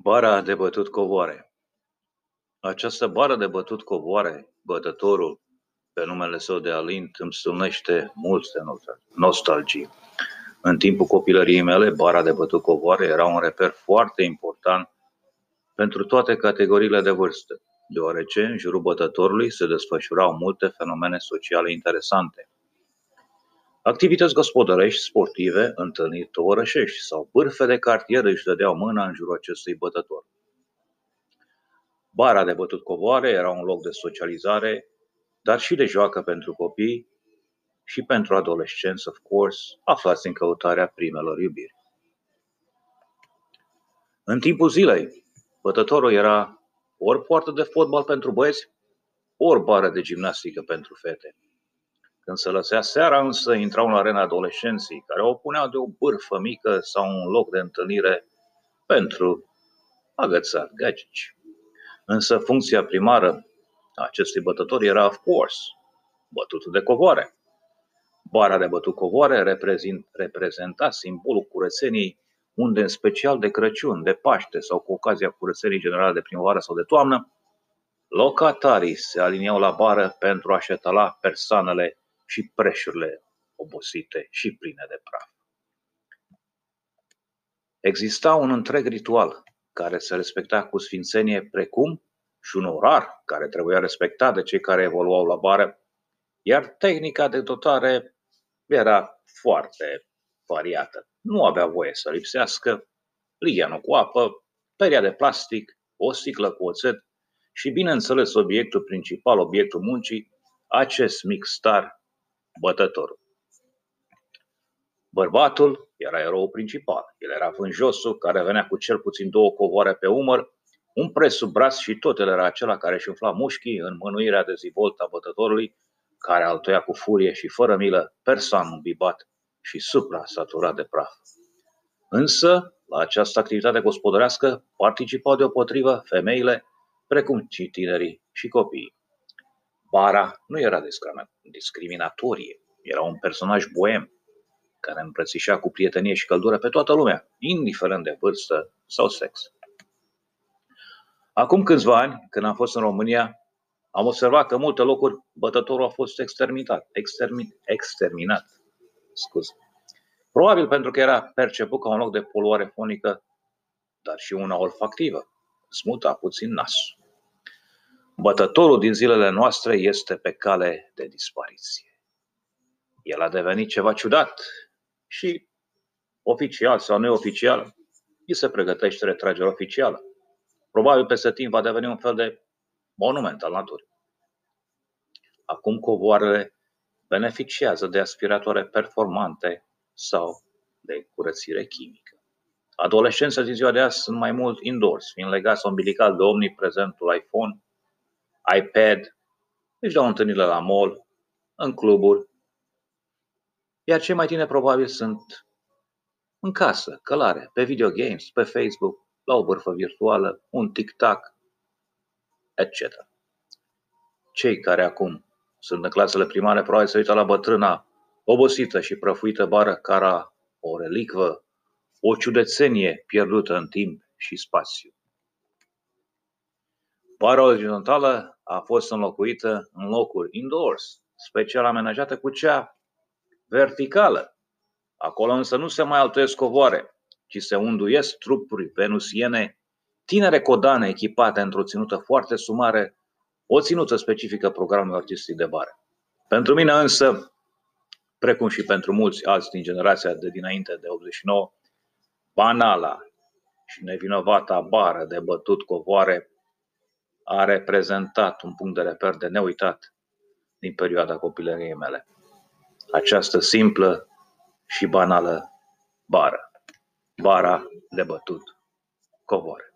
Bara de bătut covoare. Această bară de bătut covoare, bătătorul, pe numele său de Alint, îmi stâlnește multe nostalgii. În timpul copilăriei mele, bara de bătut covoare era un reper foarte important pentru toate categoriile de vârstă, deoarece în jurul bătătorului se desfășurau multe fenomene sociale interesante. Activități gospodărești, sportive, întâlniri tovărășești sau bârfe de cartier își dădeau mâna în jurul acestui bătător. Bara de bătut covoare era un loc de socializare, dar și de joacă pentru copii și pentru adolescenți, of course, aflați în căutarea primelor iubiri. În timpul zilei, bătătorul era ori poartă de fotbal pentru băieți, ori bară de gimnastică pentru fete. Când se lăsea seara, însă, intrau în arena adolescenții, care o puneau de o bârfă mică sau un loc de întâlnire pentru agățat, gagici. Însă funcția primară a acestui bătător era, of course, bătutul de covoare. Bara de bătut covoare reprezenta simbolul curățeniei, unde în special de Crăciun, de Paște sau cu ocazia curățenii generale de primăvară sau de toamnă, locatarii se aliniau la bară pentru a-și etala persoanele și preșurile obosite și pline de praf. Exista un întreg ritual care se respecta cu sfințenie precum și un orar care trebuia respectat de cei care evoluau la bară, iar tehnica de dotare era foarte variată. Nu avea voie să lipsească lianul cu apă, peria de plastic, o sticlă cu oțet și, bineînțeles, obiectul principal, obiectul muncii, acest mic star bătătorul. Bărbatul era eroul principal. El era vânjosul care venea cu cel puțin două covoare pe umăr, un pres sub braț și tot el era acela care își umfla mușchii în mânuirea de zivolta bătătorului, care altoia cu furie și fără milă persoană îmbibat și supra-saturat de praf. Însă, la această activitate gospodărească participau deopotrivă femeile, precum și tinerii și copiii. Bara nu era discriminatorie, era un personaj boem care îmbrățișa cu prietenie și căldură pe toată lumea, indiferent de vârstă sau sex. Acum câțiva ani, când am fost în România, am observat că în multe locuri bătătorul a fost exterminat. Extermin, exterminat. Scuze. Probabil pentru că era perceput ca un loc de poluare fonică, dar și una olfactivă. Smuta puțin nasul. Bătătorul din zilele noastre este pe cale de dispariție. El a devenit ceva ciudat și, oficial sau neoficial, îi se pregătește retragerea oficială. Probabil peste timp va deveni un fel de monument al naturii. Acum covoarele beneficiază de aspiratoare performante sau de curățire chimică. Adolescenții din ziua de azi sunt mai mult indoors, fiind legați umbilical de omniprezentul iPhone iPad, își dau întâlnire la mall, în cluburi, iar cei mai tineri probabil sunt în casă, călare, pe videogames, pe Facebook, la o bârfă virtuală, un TikTok, etc. Cei care acum sunt în clasele primare probabil să uită la bătrâna, obosită și prăfuită bară cara o relicvă, o ciudățenie pierdută în timp și spațiu. Bara orizontală a fost înlocuită în locuri indoors, special amenajată cu cea verticală. Acolo însă nu se mai altuiesc covoare, ci se unduiesc trupuri venusiene, tinere codane echipate într-o ținută foarte sumare, o ținută specifică programului artistic de bară. Pentru mine însă, precum și pentru mulți alți din generația de dinainte de 89, banala și nevinovata bară de bătut covoare a reprezentat un punct de reper de neuitat din perioada copilăriei mele. Această simplă și banală bară. Bara de bătut covoare.